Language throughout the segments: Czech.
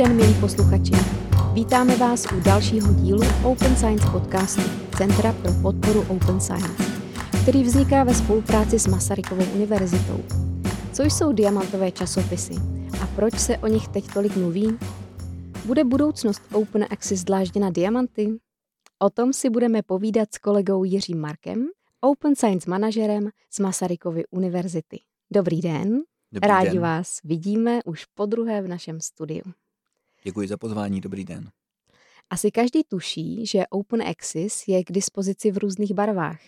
den, milí posluchači. Vítáme vás u dalšího dílu Open Science podcastu Centra pro podporu Open Science, který vzniká ve spolupráci s Masarykovou univerzitou. Co jsou diamantové časopisy a proč se o nich teď tolik mluví? Bude budoucnost Open Access dlážděna diamanty? O tom si budeme povídat s kolegou Jiřím Markem, Open Science manažerem z Masarykovy univerzity. Dobrý den. Dobrý Rádi den. vás vidíme už po druhé v našem studiu. Děkuji za pozvání, dobrý den. Asi každý tuší, že Open Access je k dispozici v různých barvách.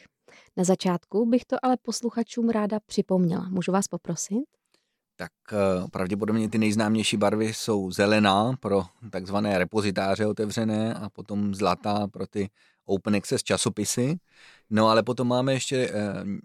Na začátku bych to ale posluchačům ráda připomněla. Můžu vás poprosit? Tak eh, pravděpodobně ty nejznámější barvy jsou zelená pro takzvané repozitáře otevřené a potom zlatá pro ty open access časopisy. No ale potom máme ještě eh,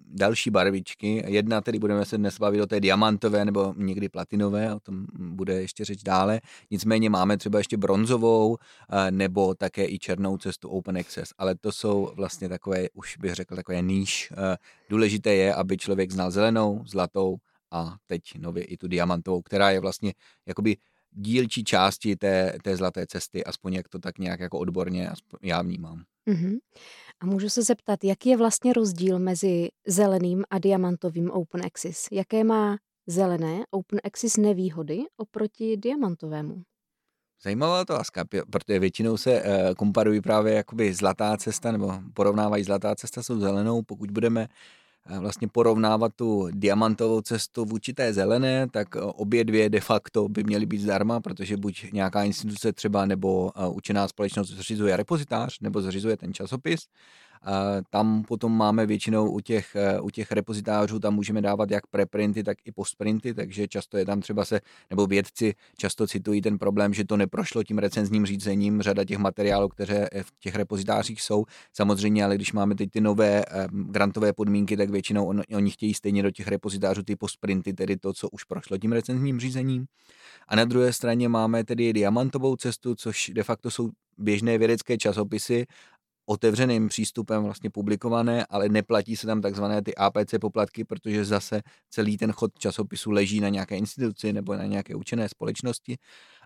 další barvičky. Jedna, tedy budeme se dnes bavit o té diamantové nebo někdy platinové, o tom bude ještě řeč dále. Nicméně máme třeba ještě bronzovou eh, nebo také i černou cestu open access, ale to jsou vlastně takové, už bych řekl, takové níž. Eh, důležité je, aby člověk znal zelenou, zlatou a teď nově i tu diamantovou, která je vlastně jakoby dílčí části té, té zlaté cesty, aspoň jak to tak nějak jako odborně aspoň já vnímám. Mhm. A můžu se zeptat, jaký je vlastně rozdíl mezi zeleným a diamantovým Open Access? Jaké má zelené Open Access nevýhody oproti diamantovému? Zajímavá otázka, protože většinou se eh, komparují právě jakoby zlatá cesta, nebo porovnávají zlatá cesta s zelenou. Pokud budeme eh, vlastně porovnávat tu diamantovou cestu vůči té zelené, tak eh, obě dvě de facto by měly být zdarma, protože buď nějaká instituce třeba nebo eh, učená společnost zřizuje repozitář nebo zřizuje ten časopis. Tam potom máme většinou u těch, eh, u těch repozitářů, tam můžeme dávat jak preprinty, tak i postprinty, takže často je tam třeba se, nebo vědci často citují ten problém, že to neprošlo tím recenzním řízením, řada těch materiálů, které v těch repozitářích jsou. Samozřejmě, ale když máme teď ty nové eh, grantové podmínky, tak většinou on, oni chtějí stejně do těch repozitářů ty postprinty, tedy to, co už prošlo tím recenzním řízením. A na druhé straně máme tedy diamantovou cestu, což de facto jsou běžné vědecké časopisy, otevřeným přístupem vlastně publikované, ale neplatí se tam takzvané ty APC poplatky, protože zase celý ten chod časopisu leží na nějaké instituci nebo na nějaké učené společnosti.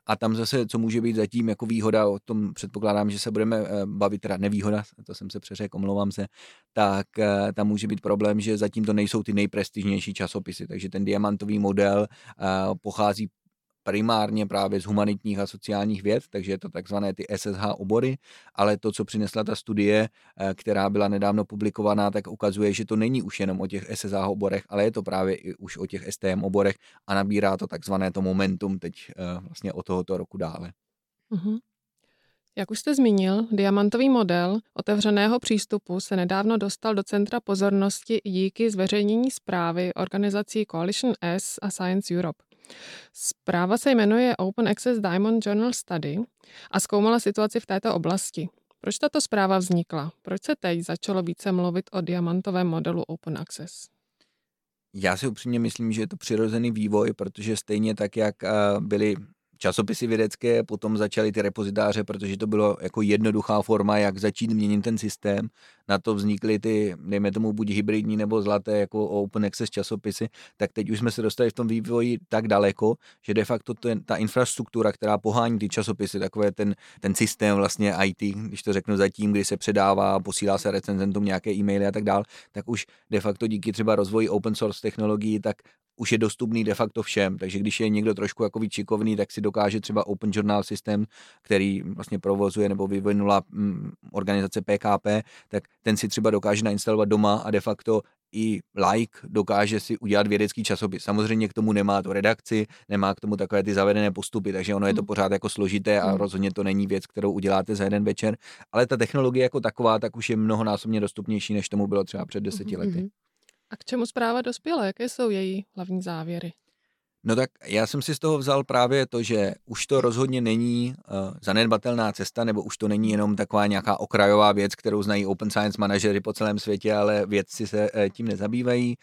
A tam zase, co může být zatím jako výhoda, o tom předpokládám, že se budeme eh, bavit, teda nevýhoda, to jsem se přeřekl, omlouvám se, tak eh, tam může být problém, že zatím to nejsou ty nejprestižnější časopisy, takže ten diamantový model eh, pochází primárně právě z humanitních a sociálních věd, takže je to takzvané ty SSH obory, ale to, co přinesla ta studie, eh, která byla nedávno publikovaná, tak ukazuje, že to není už jenom o těch SSH oborech, ale je to právě i už o těch STM oborech a nabírá to takzvané to momentum teď eh, vlastně od tohoto roku dále. Mhm. Jak už jste zmínil, diamantový model otevřeného přístupu se nedávno dostal do centra pozornosti díky zveřejnění zprávy organizací Coalition S a Science Europe. Zpráva se jmenuje Open Access Diamond Journal Study a zkoumala situaci v této oblasti. Proč tato zpráva vznikla? Proč se teď začalo více mluvit o diamantovém modelu Open Access? Já si upřímně myslím, že je to přirozený vývoj, protože stejně tak, jak eh, byly časopisy vědecké, potom začaly ty repozitáře, protože to bylo jako jednoduchá forma, jak začít měnit ten systém. Na to vznikly ty, dejme tomu, buď hybridní nebo zlaté jako open access časopisy, tak teď už jsme se dostali v tom vývoji tak daleko, že de facto ten, ta infrastruktura, která pohání ty časopisy, takové ten, ten systém vlastně IT, když to řeknu zatím, kdy se předává, posílá se recenzentům nějaké e-maily a tak dál, tak už de facto díky třeba rozvoji open source technologií, tak už je dostupný de facto všem. Takže když je někdo trošku jako víc šikovný, tak si dokáže třeba Open Journal System, který vlastně provozuje nebo vyvinula mm, organizace PKP, tak ten si třeba dokáže nainstalovat doma a de facto i like dokáže si udělat vědecký časopis. Samozřejmě k tomu nemá to redakci, nemá k tomu takové ty zavedené postupy, takže ono je to Hmm. pořád jako složité a Hmm. rozhodně to není věc, kterou uděláte za jeden večer, ale ta technologie jako taková tak už je mnohonásobně dostupnější, než tomu bylo třeba před deseti Mhm, lety. Mhm. A k čemu zpráva dospěla? Jaké jsou její hlavní závěry? No tak já jsem si z toho vzal právě to, že už to rozhodně není uh, zanedbatelná cesta, nebo už to není jenom taková nějaká okrajová věc, kterou znají open science manažery po celém světě, ale vědci se uh, tím nezabývají.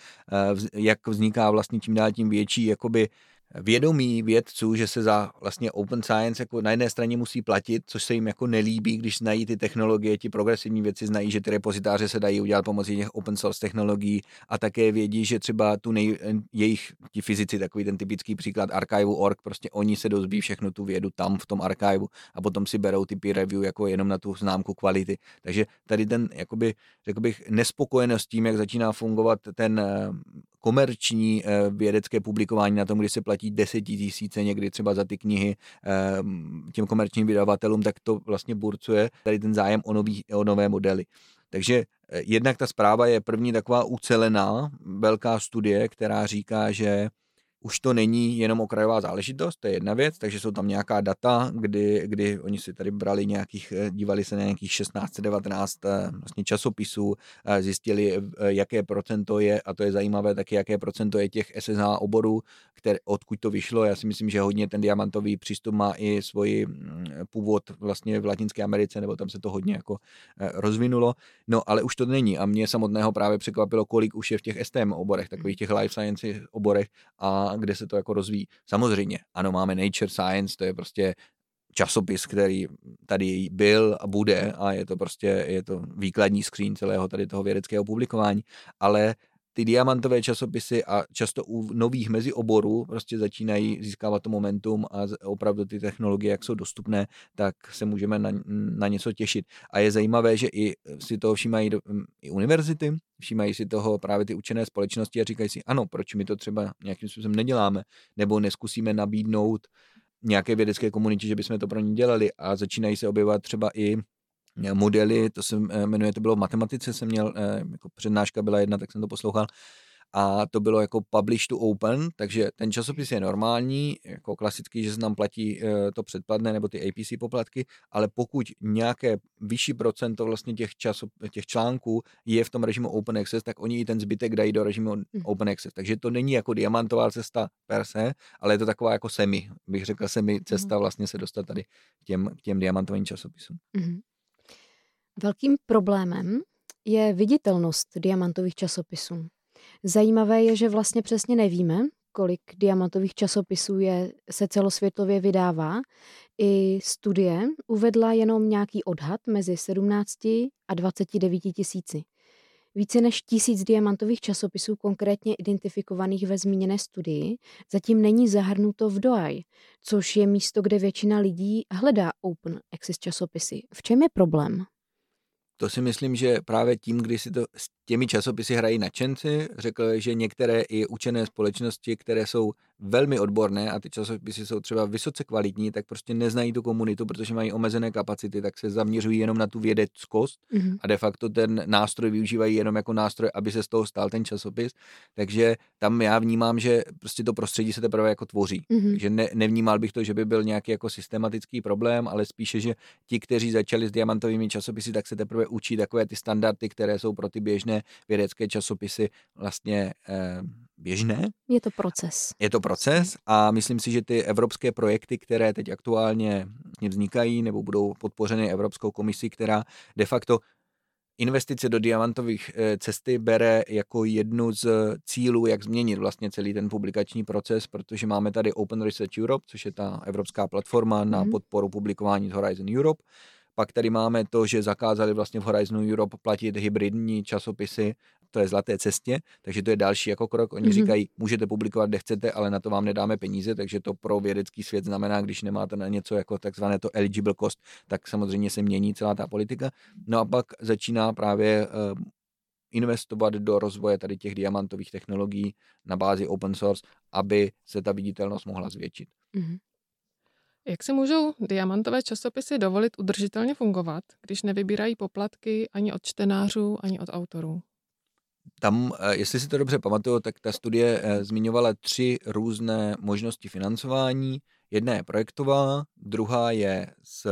Uh, jak vzniká vlastně čím dál tím větší jakoby vědomí vědců, že se za vlastně open science jako na jedné straně musí platit, což se jim jako nelíbí, když znají ty technologie, ti progresivní věci znají, že ty repozitáře se dají udělat pomocí těch open source technologií a také vědí, že třeba tu nej, jejich ti fyzici, takový ten typický příklad archive.org, prostě oni se dozví všechno tu vědu tam v tom archivu a potom si berou ty peer review jako jenom na tu známku kvality. Takže tady ten, jakoby, řekl bych, nespokojenost tím, jak začíná fungovat ten komerční eh, vědecké publikování na tom, kdy se platí desetitisíce někdy třeba za ty knihy ehm, těm komerčním vydavatelům, tak to vlastně burcuje tady ten zájem o, nový, o nové modely. Takže eh, jednak ta zpráva je první taková ucelená velká studie, která říká, že už to není jenom okrajová záležitost, to je jedna věc, takže jsou tam nějaká data, kdy, kdy oni si tady brali nějakých, eh, dívali se na nějakých 16-19 eh, vlastně časopisů, eh, zjistili, jaké procento je, a to je zajímavé taky, jaké procento je těch SSH oborů, které, odkud to vyšlo. Já si myslím, že hodně ten diamantový přístup má i svoji mm, původ vlastně v Latinské Americe, nebo tam se to hodně jako rozvinulo. No, ale už to není a mě samotného právě překvapilo, kolik už je v těch STM oborech, takových těch life science oborech a kde se to jako rozvíjí. Samozřejmě, ano, máme Nature Science, to je prostě časopis, který tady byl a bude a je to prostě, je to výkladní skříň celého tady toho vědeckého publikování, ale ty diamantové časopisy a často u nových mezioborů prostě začínají získávat to momentum a opravdu ty technologie, jak jsou dostupné, tak se můžeme na, na něco těšit. A je zajímavé, že i si toho všímají i univerzity, všímají si toho právě ty učené společnosti a říkají si, ano, proč my to třeba nějakým způsobem neděláme, nebo neskusíme nabídnout nějaké vědecké komunitě, že bychom to pro ně dělali a začínají se objevovat třeba i modely, to se eh, jmenuje, to bylo v matematice, jsem měl, eh, jako přednáška byla jedna, tak jsem to poslouchal, a to bylo jako publish to open, takže ten časopis je normální, jako klasický, že se nám platí eh, to předplatné nebo ty APC poplatky, ale pokud nějaké vyšší procento vlastně těch, časop, těch článků je v tom režimu open access, tak oni i ten zbytek dají do režimu mm. open access. Takže to není jako diamantová cesta per se, ale je to taková jako semi, bych řekl semi cesta mm. vlastně se dostat tady k těm, k těm diamantovým časopisům. Mm. Velkým problémem je viditelnost diamantových časopisů. Zajímavé je, že vlastně přesně nevíme, kolik diamantových časopisů je, se celosvětově vydává. I studie uvedla jenom nějaký odhad mezi 17 a 29 tisíci. Více než tisíc diamantových časopisů konkrétně identifikovaných ve zmíněné studii zatím není zahrnuto v DOAI, což je místo, kde většina lidí hledá open access časopisy. V čem je problém? To si myslím, že právě tím, kdy si to s těmi časopisy hrají nadšenci, řekl, že některé i učené společnosti, které jsou velmi odborné a ty časopisy jsou třeba vysoce kvalitní, tak prostě neznají tu komunitu, protože mají omezené kapacity, tak se zaměřují jenom na tu vědeckost mm-hmm. a de facto ten nástroj využívají jenom jako nástroj, aby se z toho stal ten časopis. Takže tam já vnímám, že prostě to prostředí se teprve jako tvoří. Mm-hmm. Takže ne, nevnímal bych to, že by byl nějaký jako systematický problém, ale spíše, že ti, kteří začali s diamantovými časopisy, tak se teprve učí takové ty standardy, které jsou pro ty běžné vědecké časopisy vlastně eh, běžné. Je to proces. Je to proces a myslím si, že ty evropské projekty, které teď aktuálně vznikají nebo budou podpořeny Evropskou komisí, která de facto investice do diamantových eh, cesty bere jako jednu z cílů, jak změnit vlastně celý ten publikační proces, protože máme tady Open Research Europe, což je ta evropská platforma na mhm. podporu publikování z Horizon Europe. Pak tady máme to, že zakázali vlastně v Horizon Europe platit hybridní časopisy to je zlaté cestě, takže to je další jako krok. Oni mm-hmm. říkají, můžete publikovat, kde chcete, ale na to vám nedáme peníze, takže to pro vědecký svět znamená, když nemáte na něco jako takzvané to eligible cost, tak samozřejmě se mění celá ta politika. No a pak začíná právě uh, investovat do rozvoje tady těch diamantových technologií na bázi open source, aby se ta viditelnost mohla zvětšit. Mm-hmm. Jak si můžou diamantové časopisy dovolit udržitelně fungovat, když nevybírají poplatky ani od čtenářů, ani od autorů? Tam, eh, jestli si to dobře pamatuju, tak ta studie eh, zmiňovala tři různé možnosti financování. Jedna je projektová, druhá je z,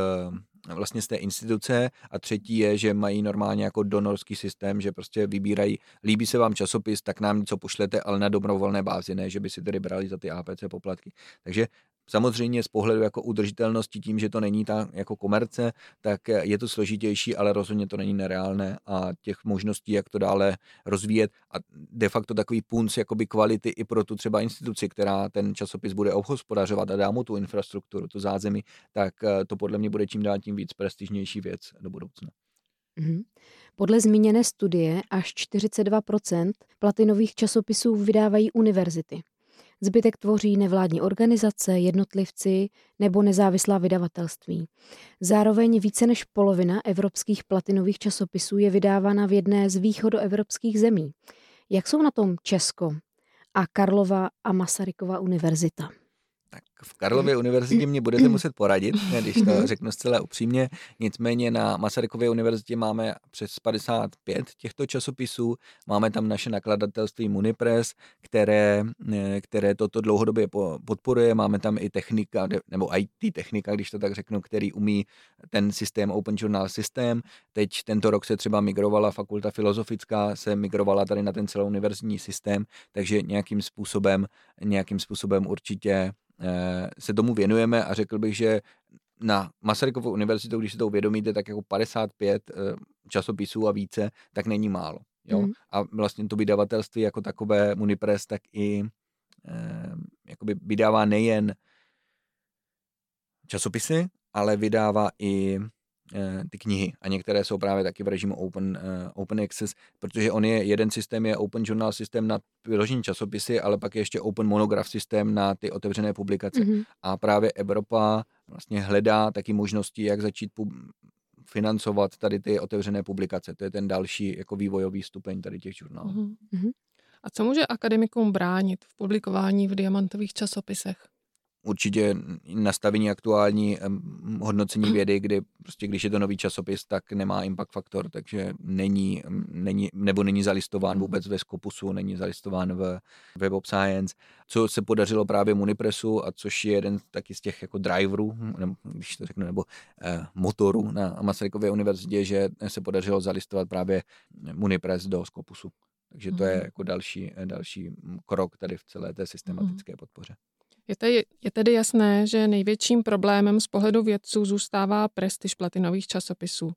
vlastně z té instituce a třetí je, že mají normálně jako donorský systém, že prostě vybírají, líbí se vám časopis, tak nám něco pošlete, ale na dobrovolné bázi, ne, že by si tedy brali za ty APC poplatky. Takže Samozřejmě z pohledu jako udržitelnosti tím, že to není ta jako komerce, tak je to složitější, ale rozhodně to není nereálné a těch možností, jak to dále rozvíjet a de facto takový punc jakoby kvality i pro tu třeba instituci, která ten časopis bude obhospodařovat a dá mu tu infrastrukturu, tu zázemí, tak eh, to podle mě bude čím dál tím víc prestižnější věc do budoucna. Mm-hmm. Podle zmíněné studie až 42% platinových časopisů vydávají univerzity. Zbytek tvoří nevládní organizace, jednotlivci nebo nezávislá vydavatelství. Zároveň více než polovina evropských platinových časopisů je vydávána v jedné z východoevropských zemí. Jak jsou na tom Česko a Karlova a Masarykova univerzita? V Karlově univerzitě mě budete muset poradit, když to mhm. řeknu zcela upřímně. Nicméně na Masarykově univerzitě máme přes 55 těchto časopisů. Máme tam naše nakladatelství Munipress, které, eh, které toto dlouhodobě podporuje. Máme tam i technika, nebo IT technika, když to tak řeknu, který umí ten systém Open Journal systém. Teď tento rok se třeba migrovala fakulta filozofická, se migrovala tady na ten celouniverzitní systém, takže nějakým způsobem, nějakým způsobem určitě se tomu věnujeme a řekl bych, že na Masarykovu univerzitu, když si to uvědomíte, tak jako 55 eh, časopisů a více, tak není málo. Jo? Mm. A vlastně to vydavatelství jako takové Munipress, tak i eh, jakoby vydává nejen časopisy, ale vydává i Eh, ty knihy a některé jsou právě taky v režimu open, uh, open access, protože on je, jeden systém je open journal systém na vyložení časopisy, ale pak je ještě open monograph systém na ty otevřené publikace. Mm-hmm. A právě Evropa vlastně hledá taky možnosti, jak začít pub- financovat tady ty otevřené publikace. To je ten další jako vývojový stupeň tady těch žurnálů. Mm-hmm. A co může akademikům bránit v publikování v diamantových časopisech? Určitě nastavení aktuální hodnocení vědy, kdy prostě když je to nový časopis, tak nemá impact faktor, takže není, není nebo není zalistován vůbec ve Scopusu, není zalistován v Web of Science, co se podařilo právě Munipressu a což je jeden taky z těch jako driverů, nebo, když to řeknu, nebo eh, motorů na Masarykově univerzitě, že se podařilo zalistovat právě Munipress do Scopusu. Takže to je mhm. jako další, další krok tady v celé té systematické mhm. podpoře. Je tedy, je tedy jasné, že největším problémem z pohledu vědců zůstává prestiž platinových časopisů.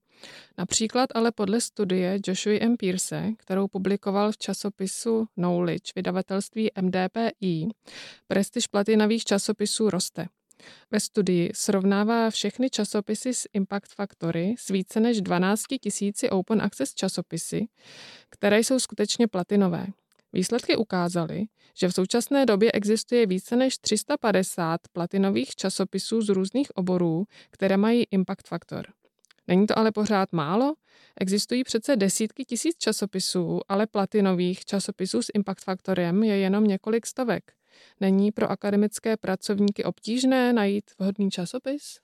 Například ale podle studie Joshua M. Pierce, kterou publikoval v časopisu Knowledge vydavatelství MDPI, prestiž platinových časopisů roste. Ve studii srovnává všechny časopisy s Impact Factory s více než 12 tisíci open access časopisy, které jsou skutečně platinové. Výsledky ukázaly, že v současné době existuje více než 350 platinových časopisů z různých oborů, které mají impact faktor. Není to ale pořád málo? Existují přece desítky tisíc časopisů, ale platinových časopisů s impact faktorem je jenom několik stovek. Není pro akademické pracovníky obtížné najít vhodný časopis?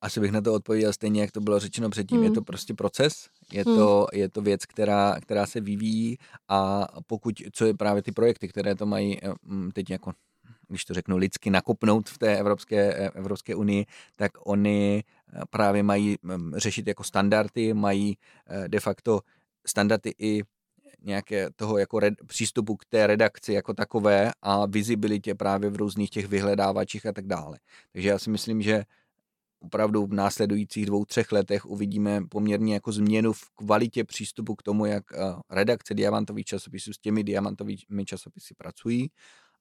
Asi bych na to odpověděl stejně, jak to bylo řečeno předtím. Hmm. Je to prostě proces, je hmm. to, je to věc, která, která se vyvíjí a pokud, co je právě ty projekty, které to mají eh, mm, teď jako když to řeknu lidsky, nakopnout v té Evropské, eh, Evropské unii, tak oni eh, právě mají mm, řešit jako standardy, mají de facto standardy i nějaké toho jako red, přístupu k té redakci jako takové a vizibilitě právě v různých těch vyhledávačích a tak dále. Takže já si myslím, že opravdu v následujících dvou, třech letech uvidíme poměrně jako změnu v kvalitě přístupu k tomu, jak eh, redakce diamantových časopisů s těmi diamantovými časopisy pracují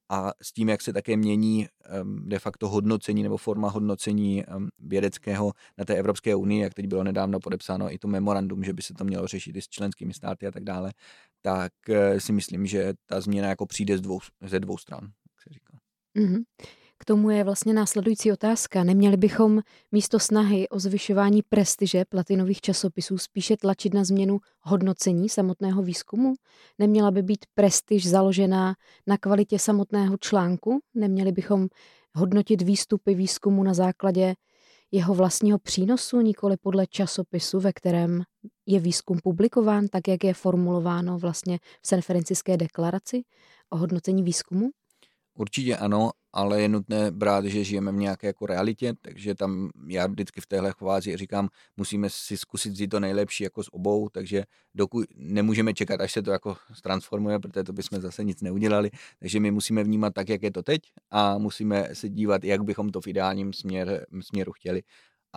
a s tím, jak se také mění ehm, de facto hodnocení nebo forma hodnocení ehm, vědeckého na té Evropské unii, jak teď bylo nedávno podepsáno i to memorandum, že by se to mělo řešit i s členskými státy a tak dále, tak eh, si myslím, že ta změna jako přijde z dvou, ze dvou stran, jak se říká. Mm-hmm. Tomu je vlastně následující otázka. Neměli bychom místo snahy o zvyšování prestiže platinových časopisů spíše tlačit na změnu hodnocení samotného výzkumu? Neměla by být prestiž založená na kvalitě samotného článku? Neměli bychom hodnotit výstupy výzkumu na základě jeho vlastního přínosu, nikoli podle časopisu, ve kterém je výzkum publikován, tak jak je formulováno vlastně v San Franciské deklaraci o hodnocení výzkumu? Určitě ano, ale je nutné brát, že žijeme v nějaké jako realitě, takže tam já vždycky v téhle fázi říkám, musíme si zkusit vzít to nejlepší jako s obou, takže dokud nemůžeme čekat, až se to jako transformuje, protože to bychom zase nic neudělali, takže my musíme vnímat tak, jak je to teď a musíme se dívat, jak bychom to v ideálním směr, směru chtěli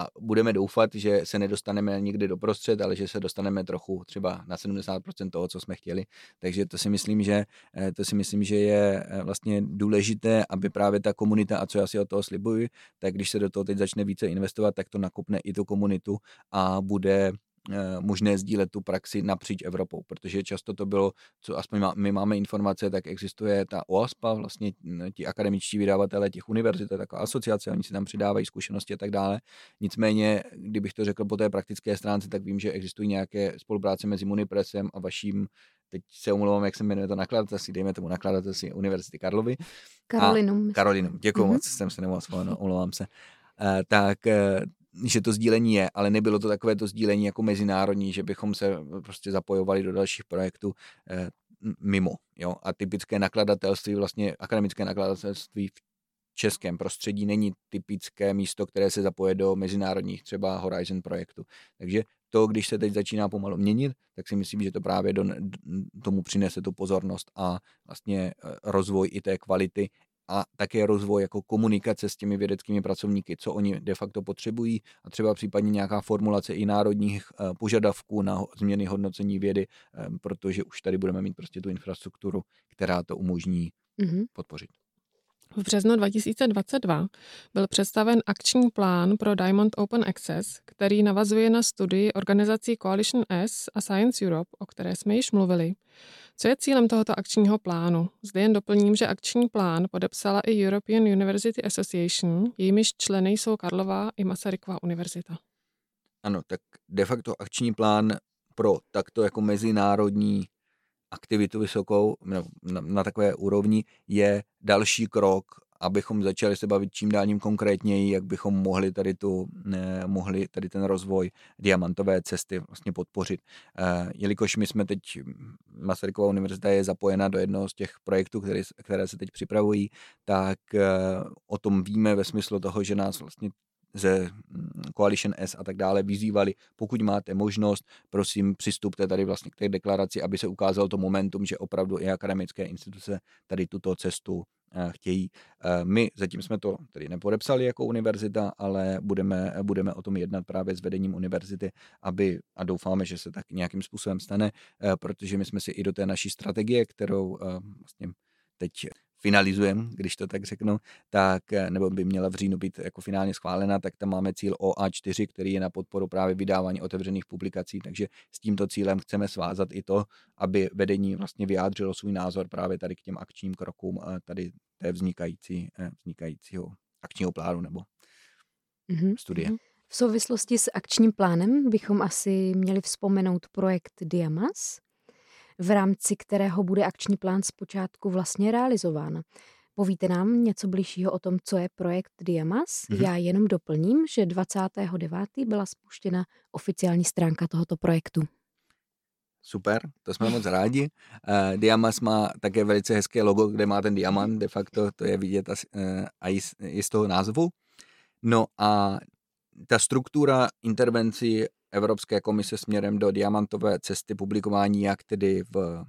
a budeme doufat, že se nedostaneme nikdy do prostřed, ale že se dostaneme trochu třeba na 70% toho, co jsme chtěli. Takže to si myslím, že, eh, to si myslím, že je eh, vlastně důležité, aby právě ta komunita, a co já si od toho slibuji, tak když se do toho teď začne více investovat, tak to nakupne i tu komunitu a bude možné sdílet tu praxi napříč Evropou, protože často to bylo, co aspoň my máme informace, tak existuje ta OASPA, vlastně ti akademičtí vydavatelé těch univerzit, taková asociace, oni si tam přidávají zkušenosti a tak dále. Nicméně, kdybych to řekl po té praktické stránce, tak vím, že existují nějaké spolupráce mezi Munipresem a vaším teď se omlouvám, jak se jmenuje to nakladatelství, dejme tomu nakladatelství Univerzity Karlovy. Karolinum. Karolinum, děkuji mm-hmm. moc, jsem se nemohl omlouvám se. Uh, tak uh, že to sdílení je, ale nebylo to takové to sdílení jako mezinárodní, že bychom se prostě zapojovali do dalších projektů eh, mimo. Jo? A typické nakladatelství, vlastně akademické nakladatelství v českém prostředí není typické místo, které se zapoje do mezinárodních třeba Horizon projektu. Takže to, když se teď začíná pomalu měnit, tak si myslím, že to právě do, tomu přinese tu pozornost a vlastně eh, rozvoj i té kvality a také rozvoj jako komunikace s těmi vědeckými pracovníky, co oni de facto potřebují a třeba případně nějaká formulace i národních eh, požadavků na změny hodnocení vědy, eh, protože už tady budeme mít prostě tu infrastrukturu, která to umožní mm-hmm. podpořit. V březnu 2022 byl představen akční plán pro Diamond Open Access, který navazuje na studii organizací Coalition S a Science Europe, o které jsme již mluvili. Co je cílem tohoto akčního plánu? Zde jen doplním, že akční plán podepsala i European University Association, jejímiž členy jsou Karlová i Masarykova univerzita. Ano, tak de facto akční plán pro takto jako mezinárodní aktivitu vysokou na, na, na takové úrovni je další krok abychom začali se bavit čím dál tím konkrétněji, jak bychom mohli tady, tu, ne, mohli tady ten rozvoj diamantové cesty vlastně podpořit. E, jelikož my jsme teď, Masarykova univerzita je zapojena do jednoho z těch projektů, které, které se teď připravují, tak e, o tom víme ve smyslu toho, že nás vlastně ze mm, Coalition S a tak dále vyzývali, pokud máte možnost, prosím, přistupte tady vlastně k té deklaraci, aby se ukázalo to momentum, že opravdu i akademické instituce tady tuto cestu Eh, chtějí. Eh, my zatím jsme to tedy nepodepsali jako univerzita, ale budeme, budeme o tom jednat právě s vedením univerzity, aby, a doufáme, že se tak nějakým způsobem stane, eh, protože my jsme si i do té naší strategie, kterou vlastně teď finalizujeme, když to tak řeknu, tak, eh, nebo by měla v říjnu být jako finálně schválena, tak tam máme cíl OA4, který je na podporu právě vydávání otevřených publikací, takže s tímto cílem chceme svázat i to, aby vedení vlastně vyjádřilo svůj názor právě tady k těm akčním krokům eh, tady té vznikající, eh, vznikajícího akčního plánu nebo mm-hmm. studie. Mhm. V souvislosti s akčním plánem bychom asi měli vzpomenout projekt Diamas, v rámci kterého bude akční plán zpočátku vlastně realizován. Povíte nám něco bližšího o tom, co je projekt Diamas? Mm-hmm. Já jenom doplním, že 29. byla spuštěna oficiální stránka tohoto projektu. Super, to jsme moc rádi. Uh, Diamas má také velice hezké logo, kde má ten diamant, de facto to je vidět asi, uh, a i z, i z toho názvu. No a ta struktura intervencí Evropské komise směrem do diamantové cesty publikování, jak tedy v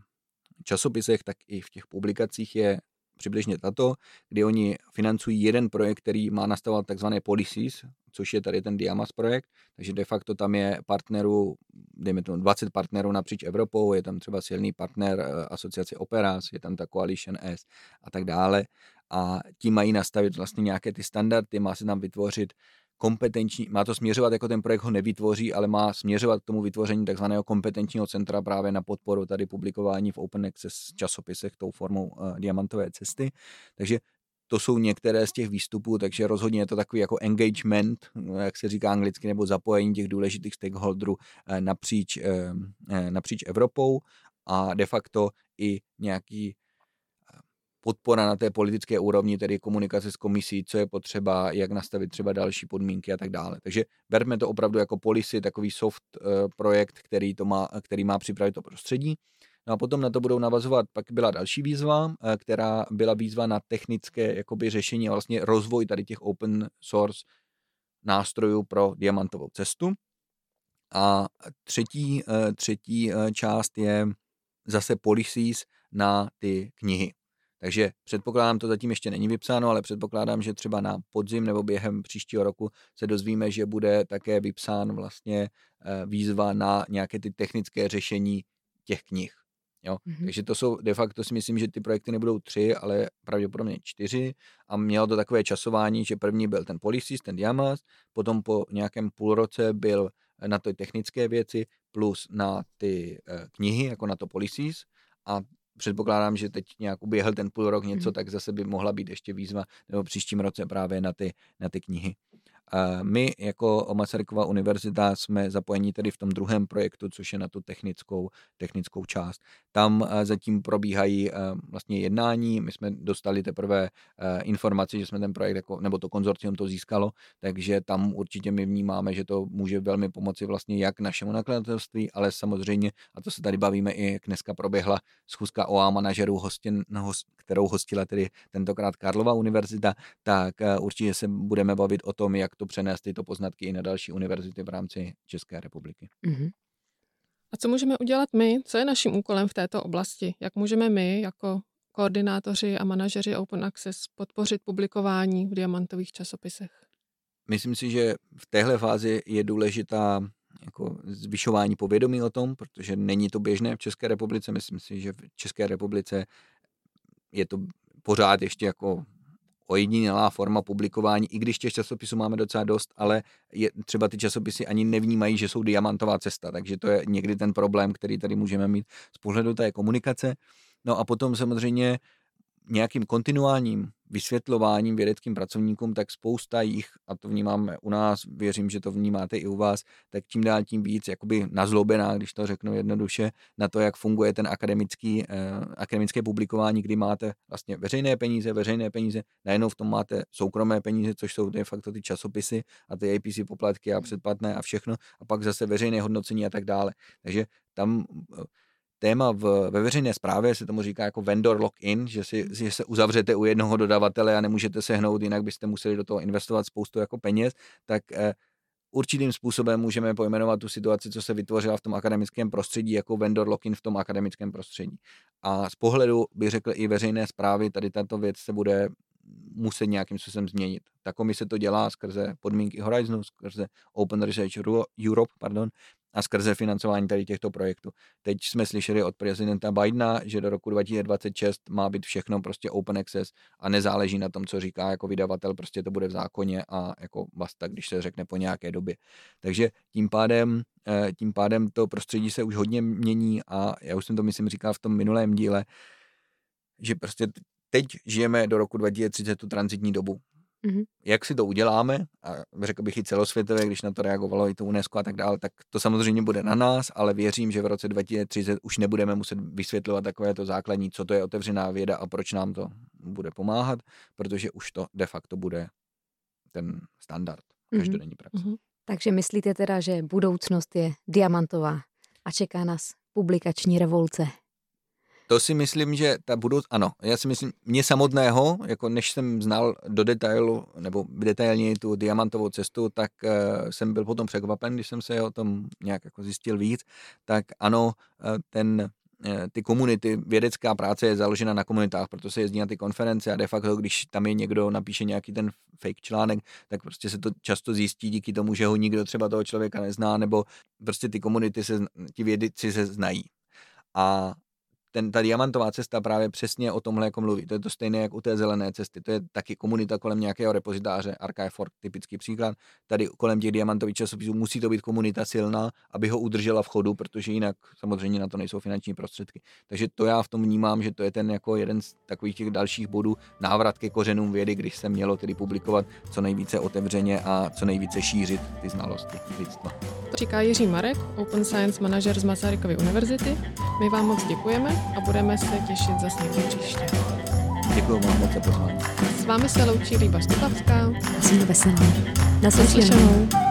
časopisech, tak i v těch publikacích je přibližně tato, kdy oni financují jeden projekt, který má nastavovat takzvané policies, což je tady ten Diamas projekt, takže de facto tam je partnerů, dejme tomu 20 partnerů napříč Evropou, je tam třeba silný partner eh, asociace Operas, je tam ta Coalition S a tak dále. A tím mají nastavit vlastně nějaké ty standardy, má se tam vytvořit kompetenční, má to směřovat, jako ten projekt ho nevytvoří, ale má směřovat k tomu vytvoření takzvaného kompetenčního centra právě na podporu tady publikování v Open Access časopisech tou formou uh, diamantové cesty. Takže to jsou některé z těch výstupů, takže rozhodně je to takový jako engagement, jak se říká anglicky, nebo zapojení těch důležitých stakeholderů eh, napříč, eh, napříč Evropou a de facto i nějaký podpora na té politické úrovni, tedy komunikace s komisí, co je potřeba, jak nastavit třeba další podmínky a tak dále. Takže berme to opravdu jako policy, takový soft uh, projekt, který, to má, který má připravit to prostředí. No a potom na to budou navazovat, pak byla další výzva, eh, která byla výzva na technické jakoby, řešení a vlastně rozvoj tady těch open source nástrojů pro diamantovou cestu. A třetí, eh, třetí eh, část je zase policies na ty knihy. Takže předpokládám, to zatím ještě není vypsáno, ale předpokládám, že třeba na podzim nebo během příštího roku se dozvíme, že bude také vypsán vlastně eh, výzva na nějaké ty technické řešení těch knih. Jo? Mm-hmm. Takže to jsou de facto si myslím, že ty projekty nebudou tři, ale pravděpodobně čtyři a mělo to takové časování, že první byl ten Policies, ten Diamas, potom po nějakém půlroce byl na ty technické věci plus na ty uh, knihy, jako na to Policies a předpokládám, že teď nějak uběhl ten půl rok něco, mm. tak zase by mohla být ještě výzva nebo příštím roce právě na ty, na ty knihy. My jako Masarykova univerzita jsme zapojeni tedy v tom druhém projektu, což je na tu technickou, technickou část. Tam eh, zatím probíhají eh, vlastně jednání, my jsme dostali teprve eh, informaci, že jsme ten projekt, jako, nebo to konzorcium to získalo, takže tam určitě my vnímáme, že to může velmi pomoci vlastně jak našemu nakladatelství, ale samozřejmě, a to se tady bavíme i, jak dneska proběhla schůzka OA manažerů, hostin, kterou hostila tedy tentokrát Karlova univerzita, tak určitě se budeme bavit o tom, jak to přenést tyto poznatky i na další univerzity v rámci České republiky. Mm-hmm. A co můžeme udělat my? Co je naším úkolem v této oblasti? Jak můžeme my jako koordinátoři a manažeři Open Access podpořit publikování v diamantových časopisech? Myslím si, že v téhle fázi je důležitá jako zvyšování povědomí o tom, protože není to běžné v České republice. Myslím si, že v České republice je to pořád ještě jako ojedinělá forma publikování, i když těch časopisů máme docela dost, ale je, třeba ty časopisy ani nevnímají, že jsou diamantová cesta, takže to je někdy ten problém, který tady můžeme mít z pohledu té komunikace. No a potom samozřejmě nějakým kontinuálním vysvětlováním vědeckým pracovníkům, tak spousta jich, a to vnímáme u nás, věřím, že to vnímáte i u vás, tak tím dál tím víc jakoby nazlobená, když to řeknu jednoduše, na to, jak funguje ten akademický, eh, akademické publikování, kdy máte vlastně veřejné peníze, veřejné peníze, najednou v tom máte soukromé peníze, což jsou de facto ty časopisy a ty APC poplatky a předplatné a všechno, a pak zase veřejné hodnocení a tak dále. Takže tam eh, téma v, ve veřejné správě se tomu říká jako vendor lock-in, že, si, že se uzavřete u jednoho dodavatele a nemůžete se hnout, jinak byste museli do toho investovat spoustu jako peněz, tak eh, určitým způsobem můžeme pojmenovat tu situaci, co se vytvořila v tom akademickém prostředí, jako vendor lock-in v tom akademickém prostředí. A z pohledu, bych řekl, i veřejné zprávy, tady tato věc se bude muset nějakým způsobem změnit. Ta komise to dělá skrze podmínky Horizonu, skrze Open Research Europe, pardon, a skrze financování tady těchto projektů. Teď jsme slyšeli od prezidenta Bidena, že do roku 2026 má být všechno prostě open access a nezáleží na tom, co říká jako vydavatel, prostě to bude v zákoně a jako basta, když se řekne po nějaké době. Takže tím pádem, eh, tím pádem to prostředí se už hodně mění a já už jsem to myslím říkal v tom minulém díle, že prostě teď žijeme do roku 2030 tu transitní dobu. Mm-hmm. Jak si to uděláme, a řekl bych i celosvětově, když na to reagovalo i to UNESCO a tak dále, tak to samozřejmě bude na nás, ale věřím, že v roce 2030 už nebudeme muset vysvětlovat takové to základní, co to je otevřená věda a proč nám to bude pomáhat, protože už to de facto bude ten standard mhm. každodenní praxe. Mm-hmm. Takže myslíte teda, že budoucnost je diamantová a čeká nás publikační revoluce? To si myslím, že ta budouc... Ano, já si myslím, mě samotného, jako než jsem znal do detailu, nebo detailně tu diamantovou cestu, tak uh, jsem byl potom překvapen, když jsem se o tom nějak jako zjistil víc, tak ano, uh, ten eh, ty komunity, vědecká práce je založena na komunitách, proto se jezdí na ty konference a de facto, když tam je někdo napíše nějaký ten fake článek, tak prostě se to často zjistí díky tomu, že ho nikdo třeba toho člověka nezná, nebo prostě ty komunity se, ti vědci se znají. A ten, ta diamantová cesta právě přesně o tomhle jako mluví. To je to stejné jako u té zelené cesty. To je taky komunita kolem nějakého repozitáře, Archive typický příklad. Tady kolem těch diamantových časopisů musí to být komunita silná, aby ho udržela v chodu, protože jinak samozřejmě na to nejsou finanční prostředky. Takže to já v tom vnímám, že to je ten jako jeden z takových těch dalších bodů návrat ke kořenům vědy, když se mělo tedy publikovat co nejvíce otevřeně a co nejvíce šířit ty znalosti lidstva. Říká Jiří Marek, Open Science Manager z Masarykovy univerzity. My vám moc děkujeme a budeme se těšit zase někdy příště. Děkuji vám moc za pozvání. S vámi se loučí Líba Stupavská. Asi veselou. Naslyšenou.